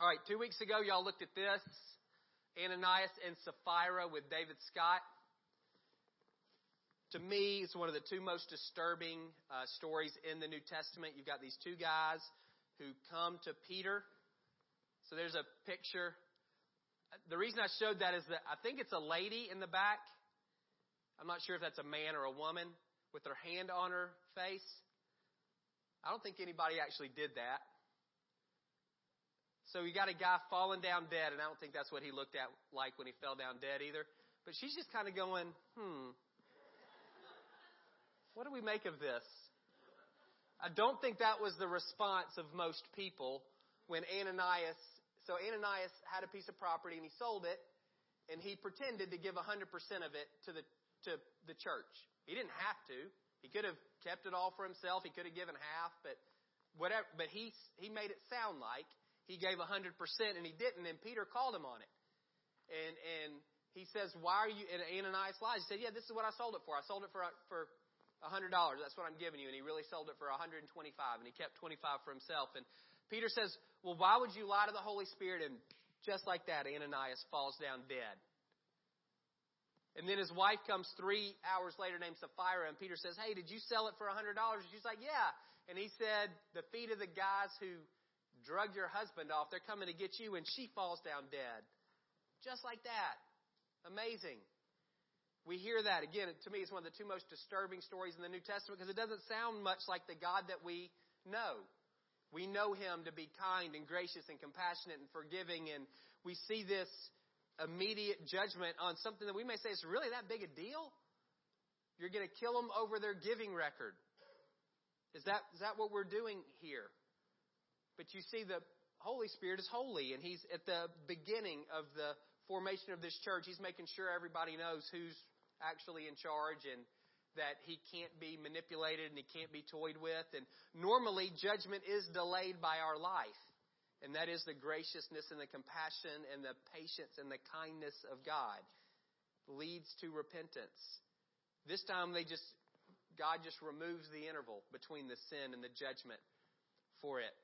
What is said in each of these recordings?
All right, two weeks ago, y'all looked at this Ananias and Sapphira with David Scott. To me, it's one of the two most disturbing uh, stories in the New Testament. You've got these two guys who come to Peter. So there's a picture. The reason I showed that is that I think it's a lady in the back. I'm not sure if that's a man or a woman with her hand on her face. I don't think anybody actually did that. So you got a guy falling down dead, and I don't think that's what he looked at like when he fell down dead either. But she's just kind of going, hmm, what do we make of this? I don't think that was the response of most people when Ananias, so Ananias had a piece of property and he sold it, and he pretended to give 100% of it to the, to the church. He didn't have to. He could have kept it all for himself. He could have given half, but whatever, but he, he made it sound like he gave 100% and he didn't, and Peter called him on it. And, and he says, why are you, and Ananias lies. He said, yeah, this is what I sold it for. I sold it for, for $100. That's what I'm giving you. And he really sold it for 125 and he kept 25 for himself. And Peter says, well, why would you lie to the Holy Spirit? And just like that, Ananias falls down dead. And then his wife comes three hours later named Sapphira, and Peter says, Hey, did you sell it for a $100? She's like, Yeah. And he said, The feet of the guys who drug your husband off. They're coming to get you, and she falls down dead. Just like that. Amazing. We hear that. Again, to me, it's one of the two most disturbing stories in the New Testament because it doesn't sound much like the God that we know. We know him to be kind and gracious and compassionate and forgiving, and we see this immediate judgment on something that we may say is really that big a deal. You're going to kill them over their giving record. Is that, is that what we're doing here? But you see, the Holy Spirit is holy, and He's at the beginning of the formation of this church. He's making sure everybody knows who's actually in charge and that He can't be manipulated and He can't be toyed with. And normally, judgment is delayed by our life. And that is the graciousness and the compassion and the patience and the kindness of God leads to repentance. This time they just God just removes the interval between the sin and the judgment for it.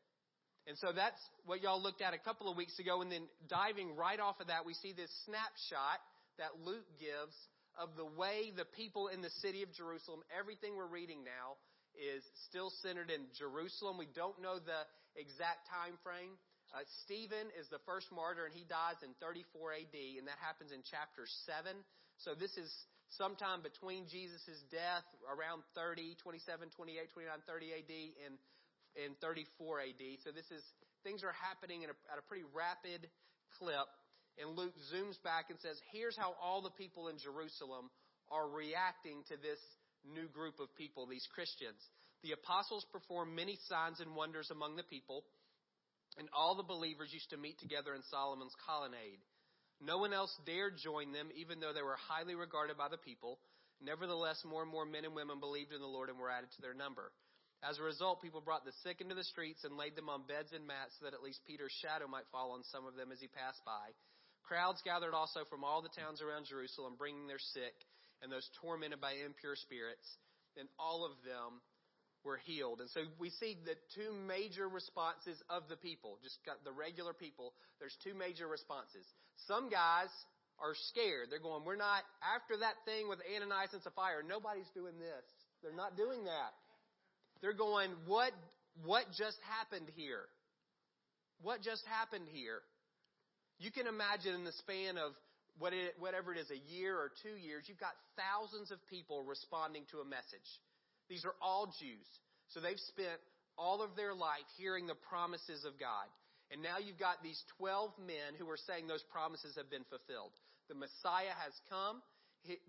And so that's what y'all looked at a couple of weeks ago. And then diving right off of that, we see this snapshot that Luke gives of the way the people in the city of Jerusalem, everything we're reading now, is still centered in Jerusalem. We don't know the exact time frame. Uh, Stephen is the first martyr, and he dies in 34 AD, and that happens in chapter 7. So this is sometime between Jesus' death, around 30, 27, 28, 29, 30 AD, and in 34 AD. So this is things are happening a, at a pretty rapid clip. And Luke zooms back and says, here's how all the people in Jerusalem are reacting to this new group of people, these Christians. The apostles performed many signs and wonders among the people, and all the believers used to meet together in Solomon's colonnade. No one else dared join them, even though they were highly regarded by the people. Nevertheless, more and more men and women believed in the Lord and were added to their number. As a result, people brought the sick into the streets and laid them on beds and mats so that at least Peter's shadow might fall on some of them as he passed by. Crowds gathered also from all the towns around Jerusalem, bringing their sick and those tormented by impure spirits, and all of them were healed. And so we see the two major responses of the people, just got the regular people. There's two major responses. Some guys are scared. They're going, we're not, after that thing with Ananias and Sapphira, nobody's doing this. They're not doing that. They're going, what, what just happened here? What just happened here? You can imagine in the span of what it, whatever it is, a year or two years, you've got thousands of people responding to a message. These are all Jews. So they've spent all of their life hearing the promises of God. And now you've got these 12 men who are saying those promises have been fulfilled. The Messiah has come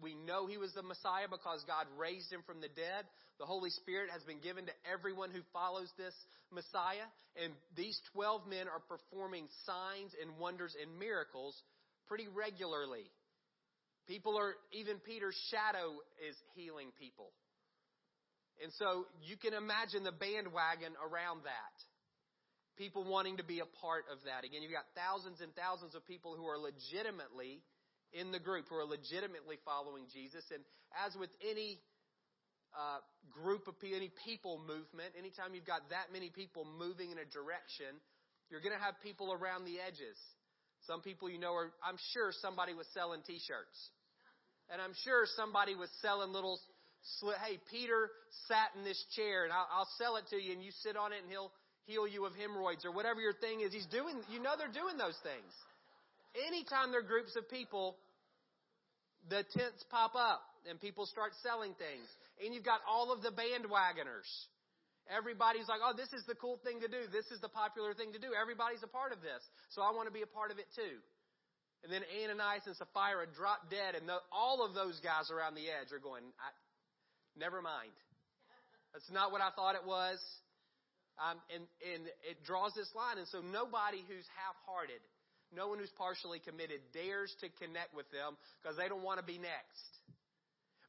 we know he was the Messiah because God raised him from the dead. The Holy Spirit has been given to everyone who follows this Messiah. And these 12 men are performing signs and wonders and miracles pretty regularly. People are, even Peter's shadow is healing people. And so you can imagine the bandwagon around that. People wanting to be a part of that. Again, you've got thousands and thousands of people who are legitimately in the group who are legitimately following Jesus. And as with any uh, group of people, any people movement, anytime you've got that many people moving in a direction, You're going to have people around the edges. Some people you know are, I'm sure somebody was selling t-shirts. And I'm sure somebody was selling little, hey, Peter sat in this chair and I'll, I'll sell it to you and you sit on it and he'll heal you of hemorrhoids or whatever your thing is. He's doing, you know they're doing those things. Anytime there are groups of people, the tents pop up and people start selling things. And you've got all of the bandwagoners. Everybody's like, oh, this is the cool thing to do. This is the popular thing to do. Everybody's a part of this. So I want to be a part of it too. And then Ananias and Sapphira drop dead, and the, all of those guys around the edge are going, never mind. That's not what I thought it was. Um, and, and it draws this line. And so nobody who's half hearted, no one who's partially committed dares to connect with them because they don't want to be next.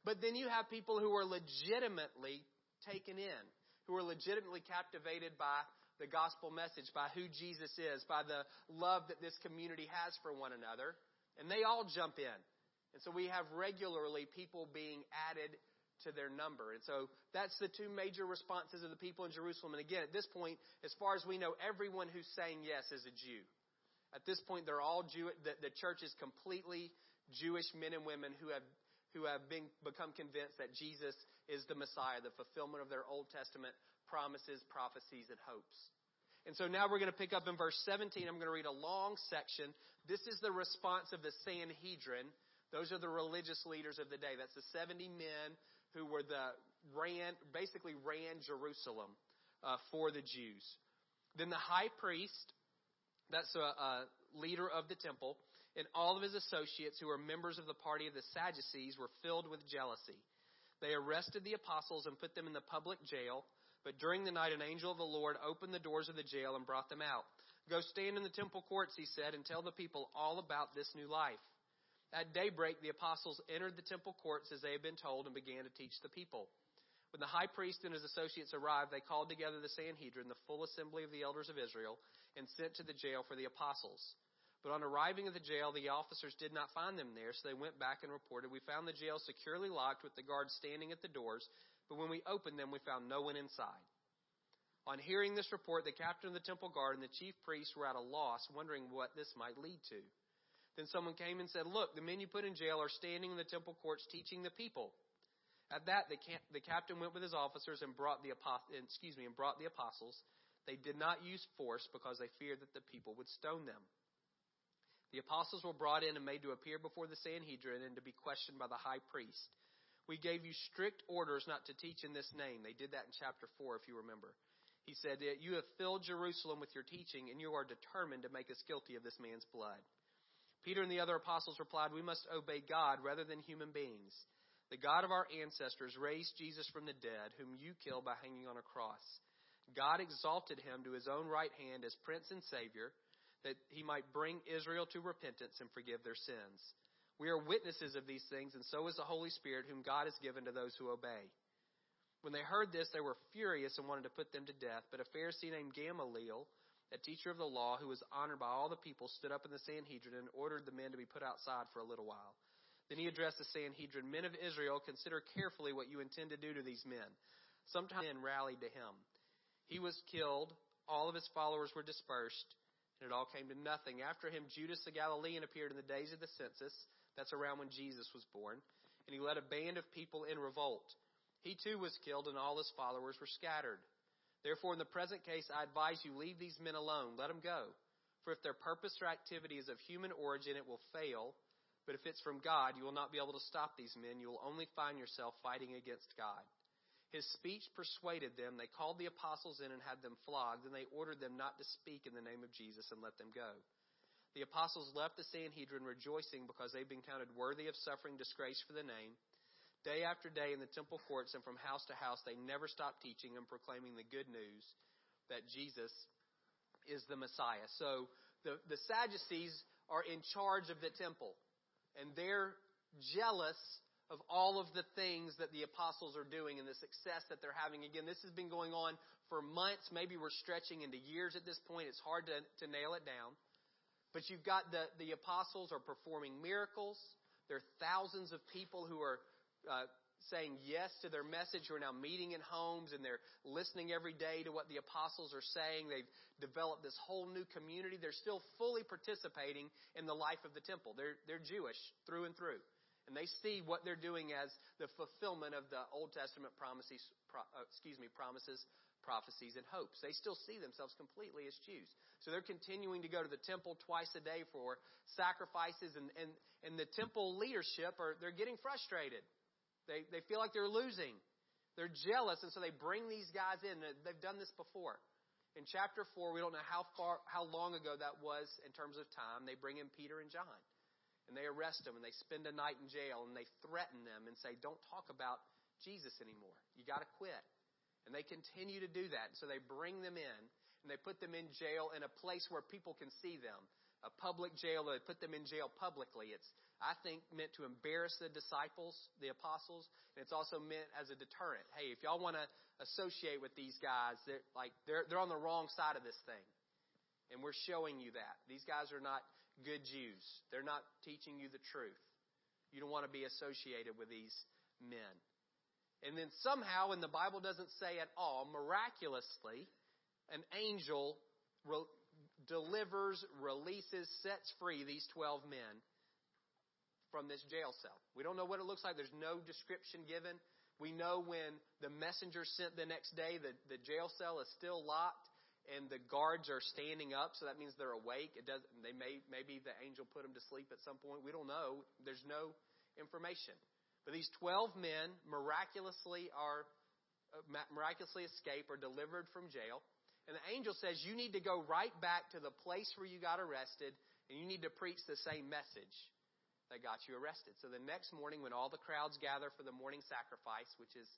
But then you have people who are legitimately taken in, who are legitimately captivated by the gospel message, by who Jesus is, by the love that this community has for one another. And they all jump in. And so we have regularly people being added to their number. And so that's the two major responses of the people in Jerusalem. And again, at this point, as far as we know, everyone who's saying yes is a Jew. At this point, they're all Jew. The, the church is completely Jewish men and women who have who have been, become convinced that Jesus is the Messiah, the fulfillment of their Old Testament promises, prophecies, and hopes. And so now we're going to pick up in verse 17. I'm going to read a long section. This is the response of the Sanhedrin. Those are the religious leaders of the day. That's the 70 men who were the ran, basically ran Jerusalem uh, for the Jews. Then the high priest, that's a, a uh, leader of the temple, and all of his associates, who were members of the party of the Sadducees, were filled with jealousy. They arrested the apostles and put them in the public jail. But during the night, an angel of the Lord opened the doors of the jail and brought them out. Go stand in the temple courts, he said, and tell the people all about this new life. At daybreak, the apostles entered the temple courts as they had been told and began to teach the people. When the high priest and his associates arrived, they called together the Sanhedrin, the full assembly of the elders of Israel, and sent to the jail for the apostles. But on arriving at the jail, the officers did not find them there, so they went back and reported, We found the jail securely locked with the guards standing at the doors, but when we opened them, we found no one inside. On hearing this report, the captain of the temple guard and the chief priests were at a loss, wondering what this might lead to. Then someone came and said, Look, the men you put in jail are standing in the temple courts teaching the people. At that, the, the captain went with his officers and brought the excuse me and brought the apostles. They did not use force because they feared that the people would stone them. The apostles were brought in and made to appear before the Sanhedrin and to be questioned by the high priest. We gave you strict orders not to teach in this name. They did that in chapter 4, if you remember. He said, You have filled Jerusalem with your teaching, and you are determined to make us guilty of this man's blood. Peter and the other apostles replied, We must obey God rather than human beings. The God of our ancestors raised Jesus from the dead, whom you killed by hanging on a cross. God exalted him to his own right hand as Prince and Savior that he might bring Israel to repentance and forgive their sins. We are witnesses of these things, and so is the Holy Spirit, whom God has given to those who obey. When they heard this, they were furious and wanted to put them to death. But a Pharisee named Gamaliel, a teacher of the law, who was honored by all the people, stood up in the Sanhedrin and ordered the men to be put outside for a little while. Then he addressed the Sanhedrin, Men of Israel, consider carefully what you intend to do to these men. Sometimes men rallied to him. He was killed, all of his followers were dispersed and it all came to nothing. After him, Judas the Galilean appeared in the days of the census. That's around when Jesus was born. And he led a band of people in revolt. He too was killed, and all his followers were scattered. Therefore, in the present case, I advise you leave these men alone. Let them go. For if their purpose or activity is of human origin, it will fail. But if it's from God, you will not be able to stop these men. You will only find yourself fighting against God. His speech persuaded them. They called the apostles in and had them flogged, and they ordered them not to speak in the name of Jesus and let them go. The apostles left the Sanhedrin rejoicing because they'd been counted worthy of suffering disgrace for the name. Day after day in the temple courts and from house to house, they never stopped teaching and proclaiming the good news that Jesus is the Messiah. So the, the Sadducees are in charge of the temple, and they're jealous of all of the things that the apostles are doing and the success that they're having. Again, this has been going on for months. Maybe we're stretching into years at this point. It's hard to, to nail it down. But you've got the, the apostles are performing miracles. There are thousands of people who are uh, saying yes to their message, who are now meeting in homes and they're listening every day to what the apostles are saying. They've developed this whole new community. They're still fully participating in the life of the temple. They're, they're Jewish through and through. And they see what they're doing as the fulfillment of the Old Testament promises, pro, uh, excuse me, promises, prophecies, and hopes. They still see themselves completely as Jews. So they're continuing to go to the temple twice a day for sacrifices, and, and, and the temple leadership are they're getting frustrated. They, they feel like they're losing. They're jealous, and so they bring these guys in. They've done this before. In chapter 4, we don't know how far, how long ago that was in terms of time. They bring in Peter and John and they arrest them and they spend a night in jail and they threaten them and say, don't talk about Jesus anymore. You got to quit. And they continue to do that. So they bring them in and they put them in jail in a place where people can see them. A public jail, they put them in jail publicly. It's, I think, meant to embarrass the disciples, the apostles, and it's also meant as a deterrent. Hey, if y'all want to associate with these guys, they're like they're they're on the wrong side of this thing. And we're showing you that. These guys are not good Jews. They're not teaching you the truth. You don't want to be associated with these men. And then somehow, and the Bible doesn't say at all, miraculously, an angel delivers, releases, sets free these 12 men from this jail cell. We don't know what it looks like. There's no description given. We know when the messenger sent the next day, the, the jail cell is still locked and the guards are standing up, so that means they're awake. It does. They may maybe the angel put them to sleep at some point. We don't know. There's no information. But these twelve men miraculously are uh, miraculously escape or delivered from jail, and the angel says you need to go right back to the place where you got arrested, and you need to preach the same message that got you arrested. So the next morning, when all the crowds gather for the morning sacrifice, which is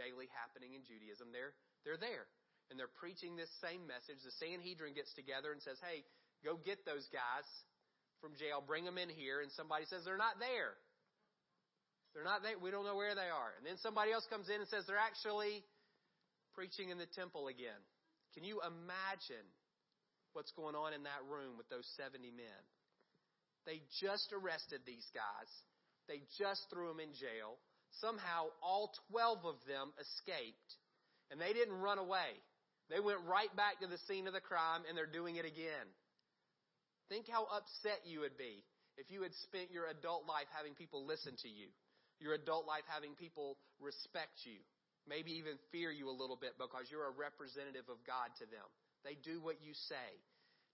daily happening in Judaism, they're they're there and they're preaching this same message. The Sanhedrin gets together and says, Hey, go get those guys from jail, bring them in here. And somebody says, They're not there. They're not there. We don't know where they are. And then somebody else comes in and says, They're actually preaching in the temple again. Can you imagine what's going on in that room with those 70 men? They just arrested these guys. They just threw them in jail. Somehow, all 12 of them escaped. And they didn't run away. They went right back to the scene of the crime and they're doing it again. Think how upset you would be if you had spent your adult life having people listen to you, your adult life having people respect you, maybe even fear you a little bit because you're a representative of God to them. They do what you say.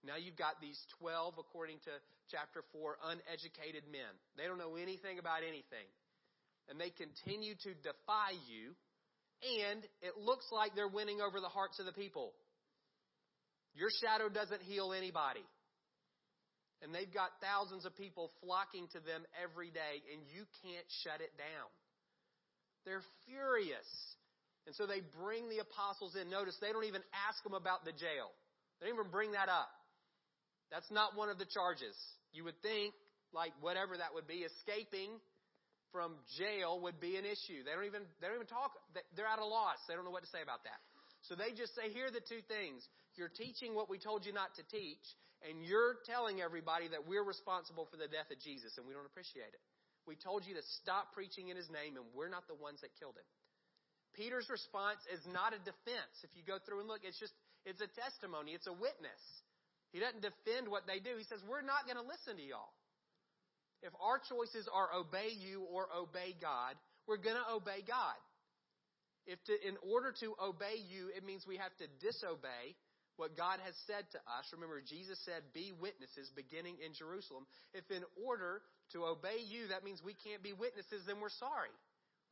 Now you've got these 12, according to chapter 4, uneducated men. They don't know anything about anything. And they continue to defy you and it looks like they're winning over the hearts of the people. Your shadow doesn't heal anybody. And they've got thousands of people flocking to them every day, and you can't shut it down. They're furious. And so they bring the apostles in. Notice they don't even ask them about the jail. They don't even bring that up. That's not one of the charges. You would think, like whatever that would be, escaping from jail would be an issue. They don't even they don't even talk. They're at a loss. They don't know what to say about that. So they just say, here are the two things. You're teaching what we told you not to teach, and you're telling everybody that we're responsible for the death of Jesus, and we don't appreciate it. We told you to stop preaching in his name, and we're not the ones that killed him. Peter's response is not a defense. If you go through and look, it's just, it's a testimony. It's a witness. He doesn't defend what they do. He says, we're not going to listen to y'all. If our choices are obey you or obey God, we're going to obey God. If to, in order to obey you, it means we have to disobey what God has said to us. Remember, Jesus said, be witnesses beginning in Jerusalem. If in order to obey you, that means we can't be witnesses, then we're sorry.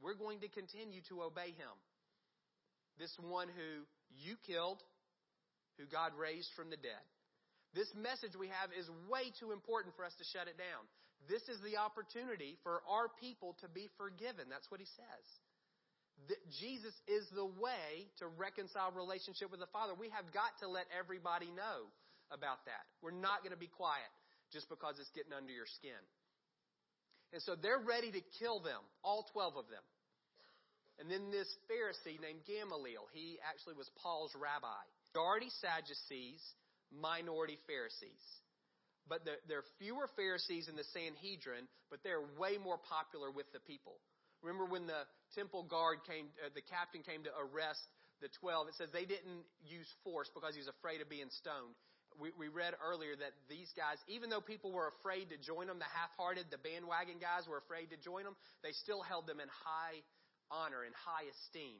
We're going to continue to obey him. This one who you killed, who God raised from the dead. This message we have is way too important for us to shut it down. This is the opportunity for our people to be forgiven. That's what he says. That Jesus is the way to reconcile relationship with the Father. We have got to let everybody know about that. We're not going to be quiet just because it's getting under your skin. And so they're ready to kill them, all 12 of them. And then this Pharisee named Gamaliel, he actually was Paul's rabbi. Majority Sadducees, minority Pharisees. But the, there are fewer Pharisees in the Sanhedrin, but they're way more popular with the people. Remember when the temple guard came, uh, the captain came to arrest the 12, it says they didn't use force because he was afraid of being stoned. We, we read earlier that these guys, even though people were afraid to join them, the half-hearted, the bandwagon guys were afraid to join them, they still held them in high honor and high esteem.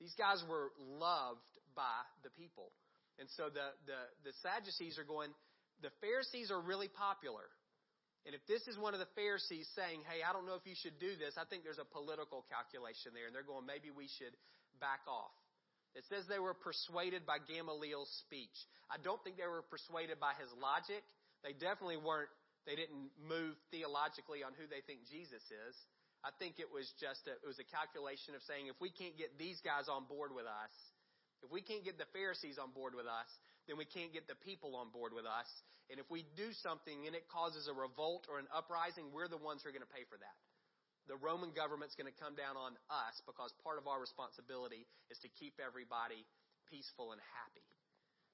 These guys were loved by the people. And so the, the, the Sadducees are going, the Pharisees are really popular. And if this is one of the Pharisees saying, hey, I don't know if you should do this, I think there's a political calculation there. And they're going, maybe we should back off. It says they were persuaded by Gamaliel's speech. I don't think they were persuaded by his logic. They definitely weren't, they didn't move theologically on who they think Jesus is. I think it was just a, it was a calculation of saying if we can't get these guys on board with us, if we can't get the Pharisees on board with us, then we can't get the people on board with us. And if we do something and it causes a revolt or an uprising, we're the ones who are going to pay for that. The Roman government's going to come down on us because part of our responsibility is to keep everybody peaceful and happy.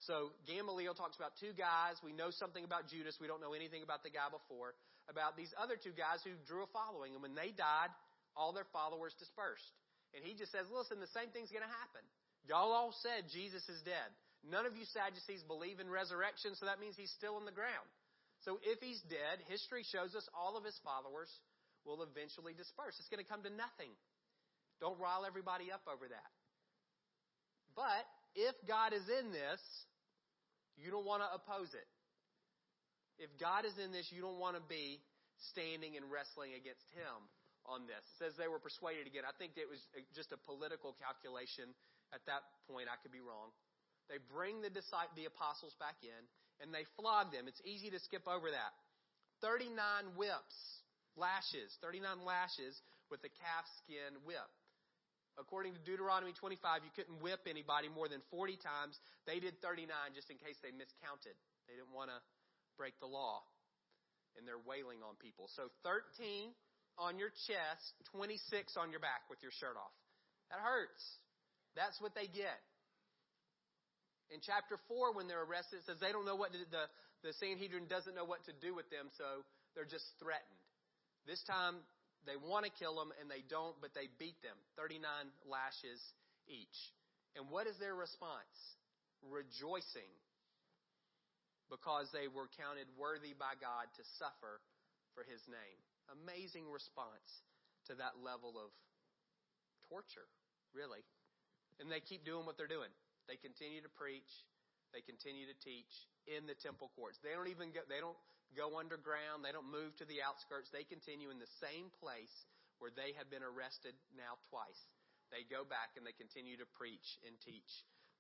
So Gamaliel talks about two guys. We know something about Judas. We don't know anything about the guy before. About these other two guys who drew a following. And when they died, all their followers dispersed. And he just says, listen, the same thing's going to happen. Y'all all said Jesus is dead. None of you Sadducees believe in resurrection, so that means he's still in the ground. So if he's dead, history shows us all of his followers will eventually disperse. It's going to come to nothing. Don't rile everybody up over that. But if God is in this, you don't want to oppose it. If God is in this, you don't want to be standing and wrestling against Him on this. It says they were persuaded again. I think it was uh, just a political calculation at that point. I could be wrong. They bring the, the apostles back in and they flog them. It's easy to skip over that. 39 whips, lashes, 39 lashes with a calf skin whip. According to Deuteronomy 25, you couldn't whip anybody more than 40 times. They did 39 just in case they miscounted. They didn't want to break the law. And they're wailing on people. So 13 on your chest, 26 on your back with your shirt off. That hurts. That's what they get. In chapter 4, when they're arrested, it says they don't know what to, the, the Sanhedrin doesn't know what to do with them, so they're just threatened. This time, they want to kill them and they don't, but they beat them 39 lashes each. And what is their response? Rejoicing because they were counted worthy by God to suffer for his name. Amazing response to that level of torture, really. And they keep doing what they're doing. They continue to preach, they continue to teach in the temple courts. They don't even go, they don't go underground. They don't move to the outskirts. They continue in the same place where they have been arrested now twice. They go back and they continue to preach and teach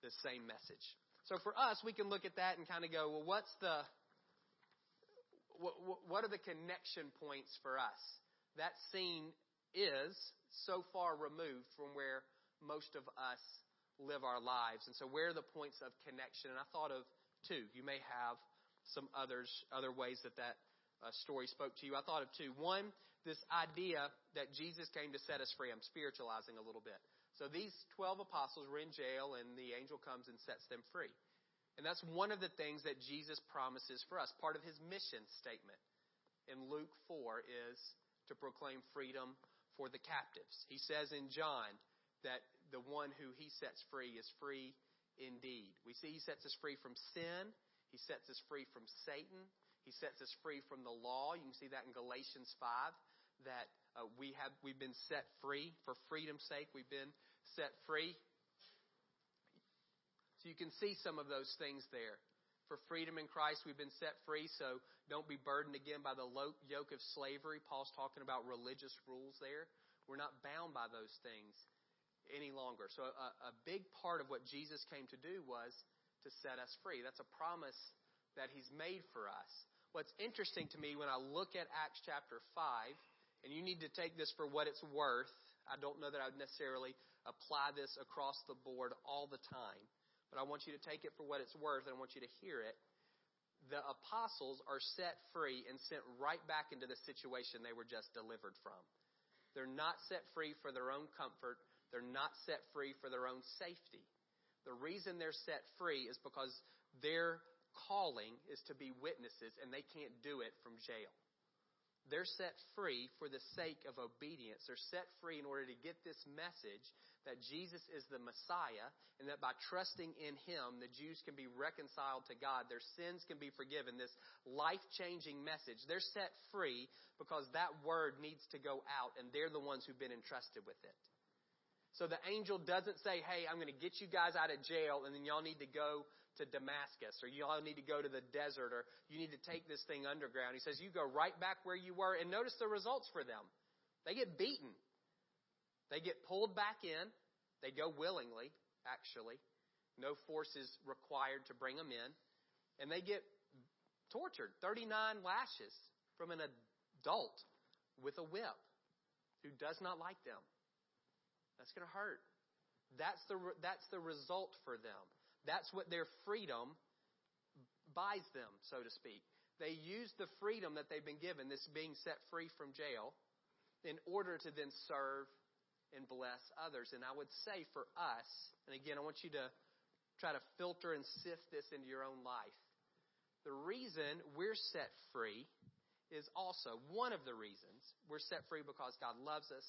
the same message. So for us, we can look at that and kind of go, well, what's the, what, what are the connection points for us? That scene is so far removed from where most of us live our lives. And so where are the points of connection? And I thought of two. You may have some others, other ways that that uh, story spoke to you. I thought of two. One, this idea that Jesus came to set us free. I'm spiritualizing a little bit. So these 12 apostles were in jail, and the angel comes and sets them free. And that's one of the things that Jesus promises for us. Part of his mission statement in Luke 4 is to proclaim freedom for the captives. He says in John that the one who he sets free is free indeed. We see he sets us free from sin, he sets us free from Satan, he sets us free from the law. You can see that in Galatians 5 that uh, we have we've been set free for freedom's sake. We've been set free. So you can see some of those things there. For freedom in Christ, we've been set free, so don't be burdened again by the yoke of slavery. Paul's talking about religious rules there. We're not bound by those things any longer. So, a, a big part of what Jesus came to do was to set us free. That's a promise that He's made for us. What's interesting to me when I look at Acts chapter 5, and you need to take this for what it's worth. I don't know that I would necessarily apply this across the board all the time, but I want you to take it for what it's worth, and I want you to hear it. The apostles are set free and sent right back into the situation they were just delivered from. They're not set free for their own comfort. They're not set free for their own safety. The reason they're set free is because their calling is to be witnesses and they can't do it from jail. they're set free for the sake of obedience. They're set free in order to get this message that Jesus is the Messiah and that by trusting in Him, the Jews can be reconciled to God. Their sins can be forgiven. This life changing message. They're set free because that word needs to go out and they're the ones who've been entrusted with it. So the angel doesn't say, hey, I'm going to get you guys out of jail and then y'all need to go to Damascus or y'all need to go to the desert or you need to take this thing underground. He says, you go right back where you were and notice the results for them. They get beaten. They get pulled back in. They go willingly, actually. No force is required to bring them in. And they get tortured 39 lashes from an adult with a whip who does not like them. That's going to hurt. That's the, that's the result for them. That's what their freedom buys them, so to speak. They use the freedom that they've been given, this being set free from jail, in order to then serve and bless others. And I would say for us, and again, I want you to try to filter and sift this into your own life. The reason we're set free is also one of the reasons we're set free because God loves us.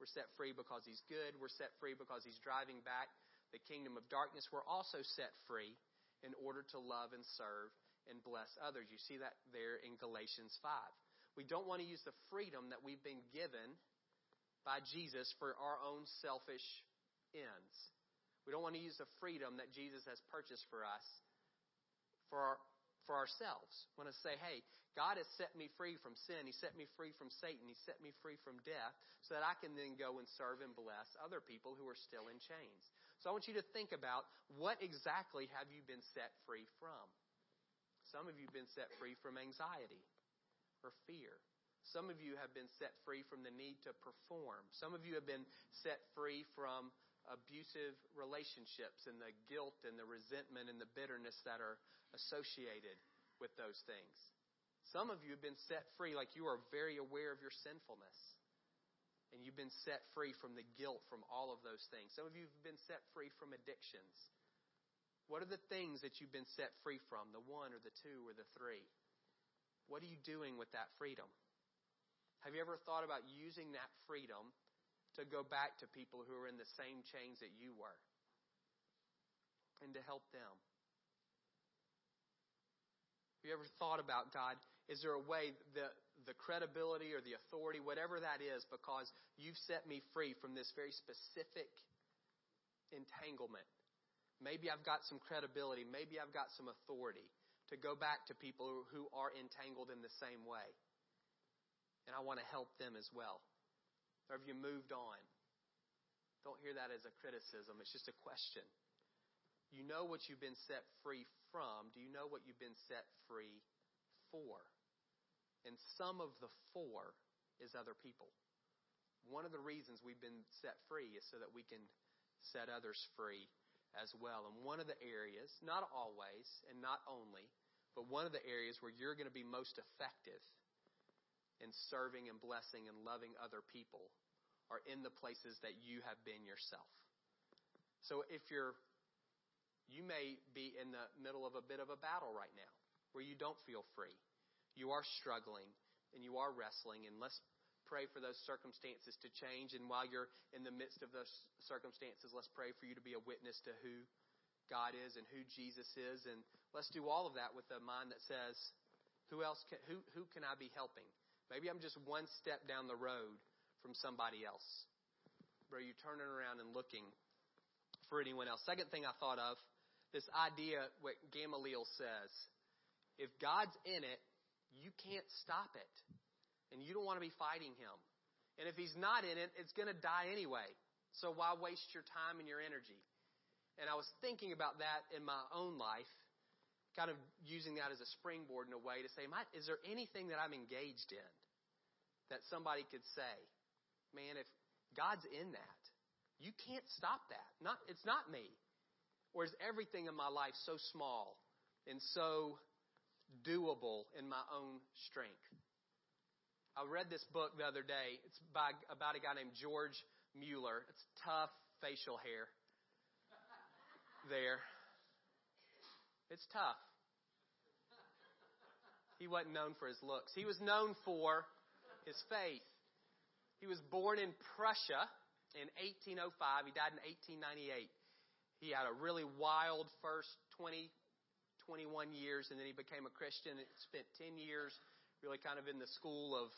We're set free because He's good. We're set free because He's driving back the kingdom of darkness. We're also set free in order to love and serve and bless others. You see that there in Galatians 5. We don't want to use the freedom that we've been given by Jesus for our own selfish ends. We don't want to use the freedom that Jesus has purchased for us for our, for ourselves. Want to say, hey, God has set me free from sin. He set me free from Satan. He set me free from death so that I can then go and serve and bless other people who are still in chains. So I want you to think about what exactly have you been set free from? Some of you have been set free from anxiety or fear. Some of you have been set free from the need to perform. Some of you have been set free from abusive relationships and the guilt and the resentment and the bitterness that are associated with those things. Some of you have been set free, like you are very aware of your sinfulness. And you've been set free from the guilt from all of those things. Some of you have been set free from addictions. What are the things that you've been set free from? The one or the two or the three? What are you doing with that freedom? Have you ever thought about using that freedom to go back to people who are in the same chains that you were and to help them? Have you ever thought about God? Is there a way the the credibility or the authority, whatever that is, because you've set me free from this very specific entanglement? Maybe I've got some credibility. Maybe I've got some authority to go back to people who are entangled in the same way and I want to help them as well? Or have you moved on? Don't hear that as a criticism, it's just a question. You know what you've been set free from. Do you know what you've been set free for? And some of the for is other people. One of the reasons we've been set free is so that we can set others free as well. And one of the areas, not always and not only, but one of the areas where you're going to be most effective in serving and blessing and loving other people are in the places that you have been yourself. So if you're, you may be in the middle of a bit of a battle right now where you don't feel free. You are struggling and you are wrestling, and let's pray for those circumstances to change. And while you're in the midst of those circumstances, let's pray for you to be a witness to who God is and who Jesus is. And let's do all of that with a mind that says, who else can, who, who can I be helping? Maybe I'm just one step down the road from somebody else. Where you turning around and looking for anyone else. Second thing I thought of, this idea, what Gamaliel says. If God's in it, you can't stop it. And you don't want to be fighting him. And if he's not in it, it's going to die anyway. So why waste your time and your energy? And I was thinking about that in my own life kind of using that as a springboard in a way to say, is there anything that I'm engaged in that somebody could say, man, if God's in that, you can't stop that. Not, it's not me. Or is everything in my life so small and so doable in my own strength? I read this book the other day. It's by, about a guy named George Mueller. It's tough facial hair there. It's tough. He wasn't known for his looks. He was known for his faith. He was born in Prussia in 1805. He died in 1898. He had a really wild first 20, 21 years, and then he became a Christian and spent 10 years really kind of in the school of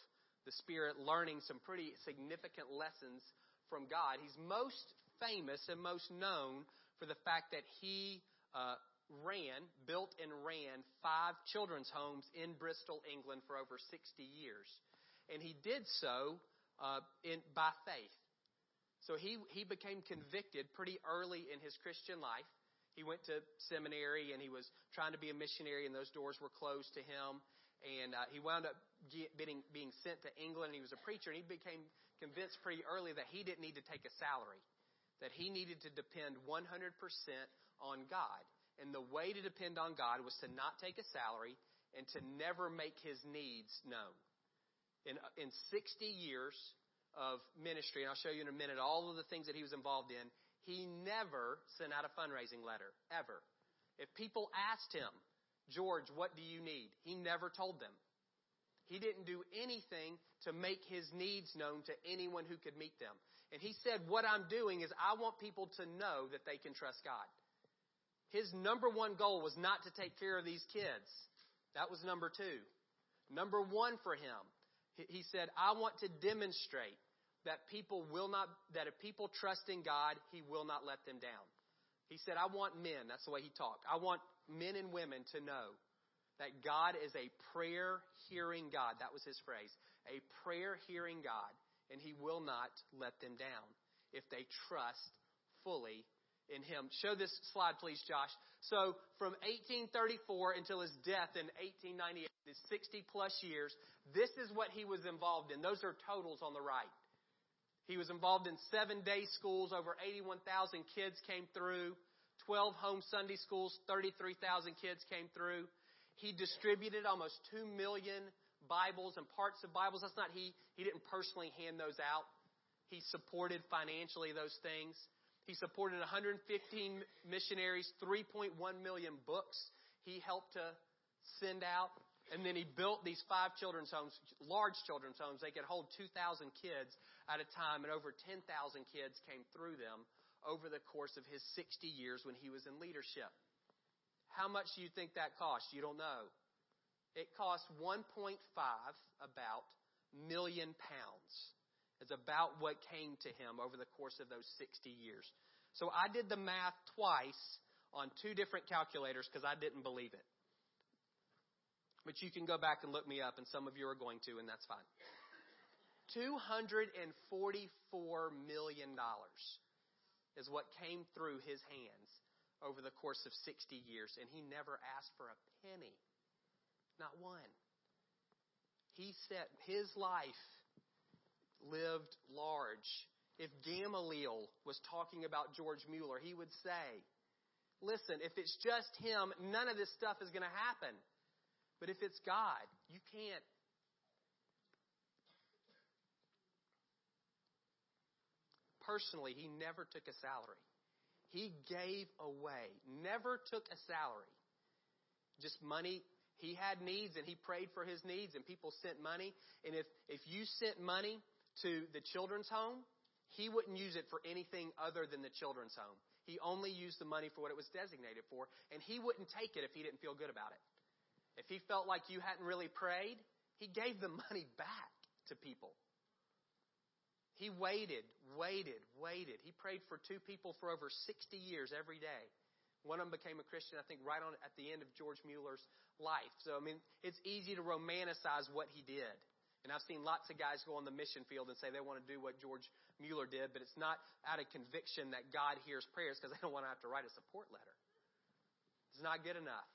the Spirit, learning some pretty significant lessons from God. He's most famous and most known for the fact that he uh, ran, built and ran five children's homes in Bristol, England for over 60 years. And he did so uh, in, by faith. So he, he became convicted pretty early in his Christian life. He went to seminary and he was trying to be a missionary, and those doors were closed to him. And uh, he wound up getting, being sent to England. And he was a preacher, and he became convinced pretty early that he didn't need to take a salary, that he needed to depend 100% on God. And the way to depend on God was to not take a salary and to never make his needs known. In, in 60 years of ministry, and I'll show you in a minute all of the things that he was involved in, he never sent out a fundraising letter, ever. If people asked him, George, what do you need? He never told them. He didn't do anything to make his needs known to anyone who could meet them. And he said, What I'm doing is I want people to know that they can trust God. His number one goal was not to take care of these kids. That was number two. Number one for him, he said, I want to demonstrate that people will not, that if people trust in God, He will not let them down. He said, I want men, that's the way he talked. I want men and women to know that God is a prayer hearing God. That was his phrase. A prayer hearing God, and He will not let them down if they trust fully in Him. Show this slide, please, Josh. So, from 1834 until his death in 1898, his 60 plus years, this is what he was involved in. Those are totals on the right. He was involved in seven day schools. Over 81,000 kids came through. 12 home Sunday schools. 33,000 kids came through. He distributed almost 2 million Bibles and parts of Bibles. That's not he. He didn't personally hand those out. He supported financially those things. He supported 115 missionaries, 3.1 million books he helped to send out. And then he built these five children's homes, large children's homes. They could hold 2,000 kids at a time, and over 10,000 kids came through them over the course of his 60 years when he was in leadership. How much do you think that cost? You don't know. It cost 1.5 about million pounds. Is about what came to him over the course of those 60 years. So I did the math twice on two different calculators because I didn't believe it. But you can go back and look me up, and some of you are going to, and that's fine. $244 million is what came through his hands over the course of 60 years, and he never asked for a penny. Not one. He set his life lived large. If Gamaliel was talking about George Mueller, he would say, Listen, if it's just him, none of this stuff is going to happen. But if it's God, you can't. Personally, he never took a salary. He gave away, never took a salary. Just money. He had needs and he prayed for his needs and people sent money. And if, if you sent money to the children's home, he wouldn't use it for anything other than the children's home. He only used the money for what it was designated for, and he wouldn't take it if he didn't feel good about it. If he felt like you hadn't really prayed, he gave the money back to people. He waited, waited, waited. He prayed for two people for over 60 years every day. One of them became a Christian, I think, right on at the end of George Mueller's life. So, I mean, it's easy to romanticize what he did. And I've seen lots of guys go on the mission field and say they want to do what George Mueller did, but it's not out of conviction that God hears prayers because they don't want to have to write a support letter. It's not good enough.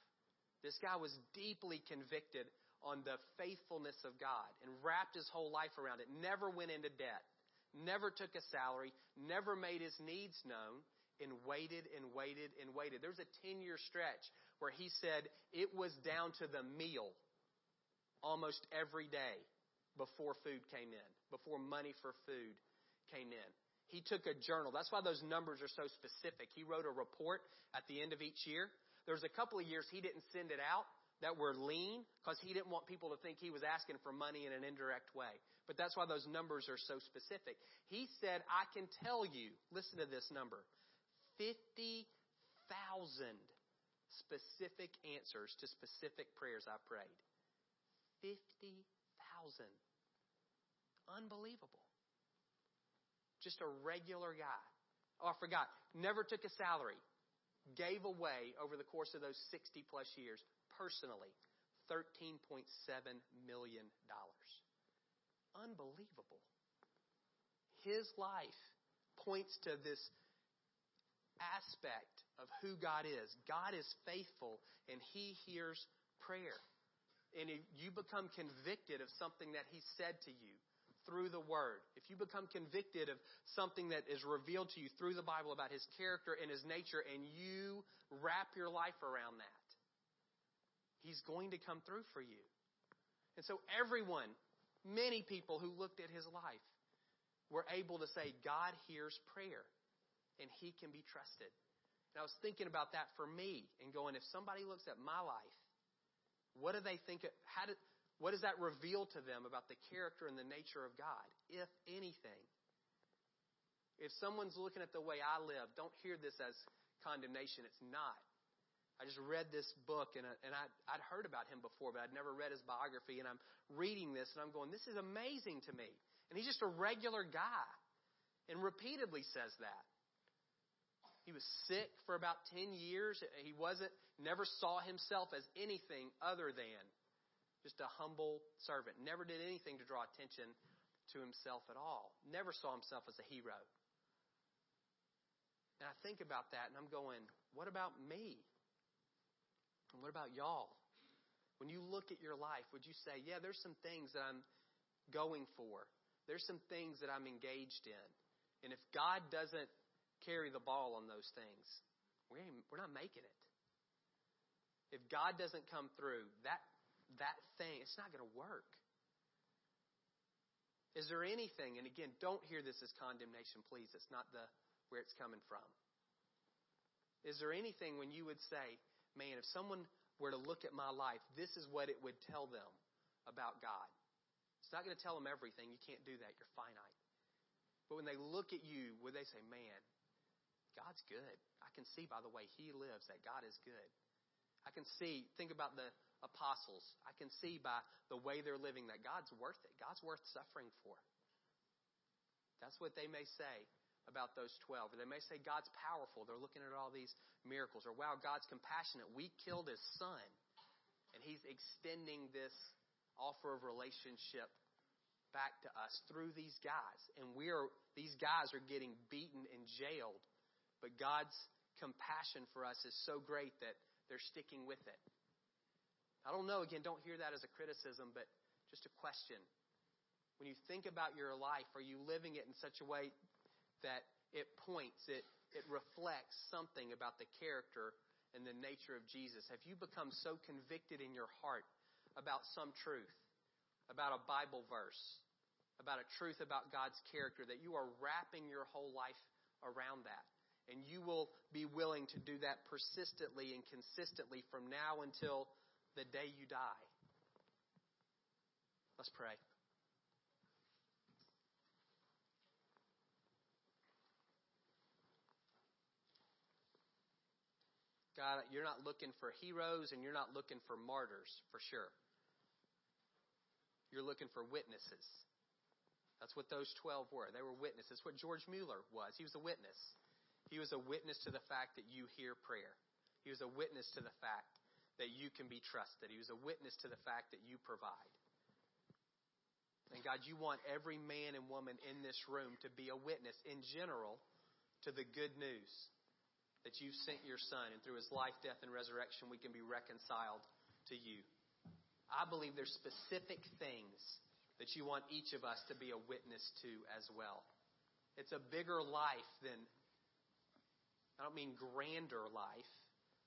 This guy was deeply convicted on the faithfulness of God and wrapped his whole life around it. Never went into debt, never took a salary, never made his needs known, and waited and waited and waited. There was a 10 year stretch where he said it was down to the meal almost every day before food came in, before money for food came in. He took a journal. That's why those numbers are so specific. He wrote a report at the end of each year. There was a couple of years he didn't send it out, that were lean because he didn't want people to think he was asking for money in an indirect way. But that's why those numbers are so specific. He said, I can tell you, listen to this number 50,000 specific answers to specific prayers I prayed. 50,000. Unbelievable. Just a regular guy. Oh, I forgot. Never took a salary. Gave away over the course of those 60 plus years, personally, $13.7 million. Unbelievable. His life points to this aspect of who God is. God is faithful and He hears prayer. And you become convicted of something that He said to you, through the Word, if you become convicted of something that is revealed to you through the Bible about His character and His nature, and you wrap your life around that, He's going to come through for you. And so, everyone, many people who looked at His life, were able to say, God hears prayer, and He can be trusted. And I was thinking about that for me and going, if somebody looks at my life, what do they think? How did what does that reveal to them about the character and the nature of God, if anything? If someone's looking at the way I live, don't hear this as condemnation. It's not. I just read this book, and, and I, I'd heard about him before, but I'd never read his biography. And I'm reading this, and I'm going, this is amazing to me. And he's just a regular guy, and repeatedly says that. He was sick for about 10 years. He wasn't, never saw himself as anything other than just a humble servant. Never did anything to draw attention to himself at all. Never saw himself as a hero. And I think about that and I'm going, what about me? And what about y'all? When you look at your life, would you say, yeah, there's some things that I'm going for? There's some things that I'm engaged in. And if God doesn't carry the ball on those things, we're not making it. If God doesn't come through, that that thing, it's not going to work. Is there anything, and again, don't hear this as condemnation, please. It's not the where it's coming from. Is there anything when you would say, man, if someone were to look at my life, this is what it would tell them about God? It's not going to tell them everything. You can't do that. You're finite. But when they look at you, would they say, man, God's good. I can see by the way he lives that God is good. I can see, think about the apostles. I can see by the way they're living that God's worth it. God's worth suffering for. That's what they may say about those 12. Or they may say God's powerful. They're looking at all these miracles. Or wow, God's compassionate. We killed his son. And he's extending this offer of relationship back to us through these guys. And we are these guys are getting beaten and jailed. But God's compassion for us is so great that they're sticking with it. I don't know, again, don't hear that as a criticism, but just a question. When you think about your life, are you living it in such a way that it points, it, it reflects something about the character and the nature of Jesus? Have you become so convicted in your heart about some truth, about a Bible verse, about a truth about God's character that you are wrapping your whole life around that? And you will be willing to do that persistently and consistently from now until the day you die. Let's pray. God, you're not looking for heroes and you're not looking for martyrs, for sure. You're looking for witnesses. That's what those 12 were. They were witnesses. What George Mueller was. He was a witness. He was a witness to the fact that you hear prayer. He was a witness to the fact that you can be trusted. He was a witness to the fact that you provide. And God, you want every man and woman in this room to be a witness in general to the good news that you sent your son and through his life, death, and resurrection we can be reconciled to you. I believe there's specific things that you want each of us to be a witness to as well. It's a bigger life than, I don't mean grander life,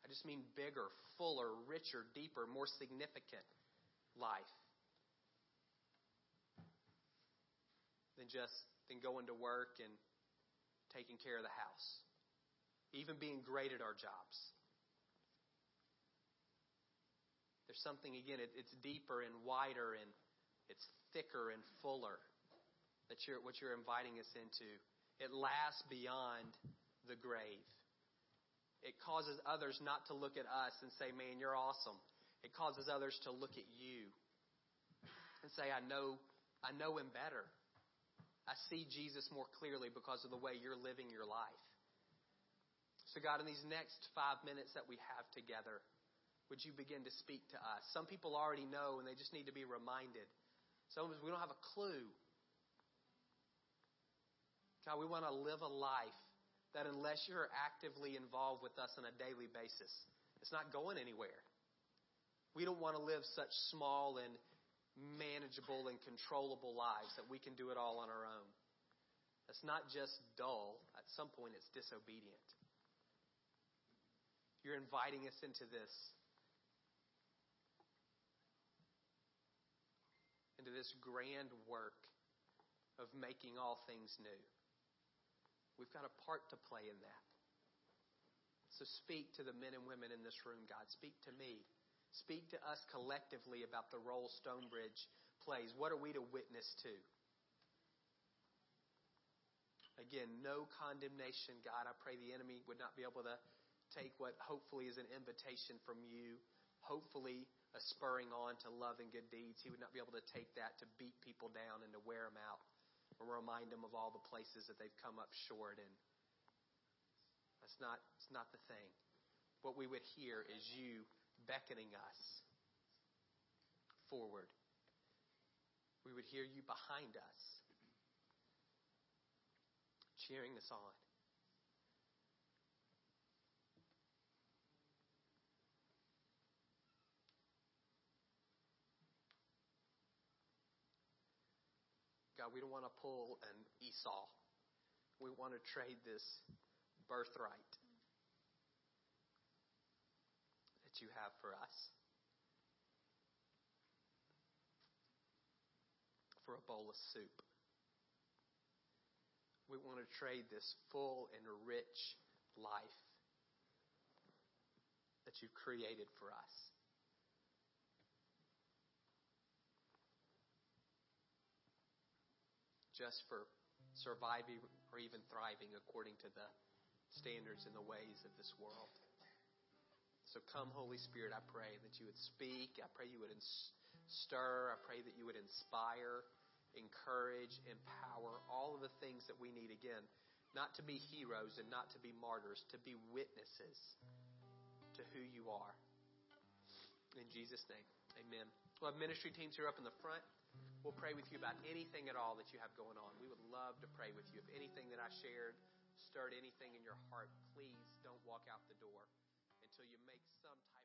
I just mean bigger, fuller, richer, deeper, more significant life than just than going to work and taking care of the house. Even being great at our jobs. There's something, again, it, it's deeper and wider and it's thicker and fuller that you're, what you're inviting us into. It lasts beyond the grave. It causes others not to look at us and say, man, you're awesome. It causes others to look at you and say, I know, I know him better. I see Jesus more clearly because of the way you're living your life. So, God, in these next five minutes that we have together, would you begin to speak to us? Some people already know and they just need to be reminded. Some of us, we don't have a clue. God, we want to live a life that unless you're actively involved with us on a daily basis, it's not going anywhere. We don't want to live such small and manageable and controllable lives that we can do it all on our own. That's not just dull. At some point, it's disobedient. You're inviting us into this. Into this grand work of making all things new. We've got a part to play in that. So speak to the men and women in this room, God. Speak to me. Speak to us collectively about the role Stonebridge plays. What are we to witness to? Again, no condemnation, God. I pray the enemy would not be able to take what hopefully is an invitation from you, hopefully a spurring on to love and good deeds. He would not be able to take that to beat people down and to wear them out or remind them of all the places that they've come up short in. That's not, it's not the thing. What we would hear is you beckoning us forward. We would hear you behind us, cheering us on. God, we don't want to pull an Esau. We want to trade this birthright that you have for us for a bowl of soup. We want to trade this full and rich life that you've created for us. Just for surviving or even thriving according to the standards and the ways of this world. So come, Holy Spirit, I pray that you would speak. I pray you would stir. I pray that you would inspire, encourage, empower, all of the things that we need. Again, not to be heroes and not to be martyrs, to be witnesses to who you are. In Jesus' name, amen. We'll have ministry teams here up in the front. We'll pray with you about anything at all that you have going on. We would love to pray with you. If anything that I shared stirred anything in your heart, please don't walk out the door until you make some type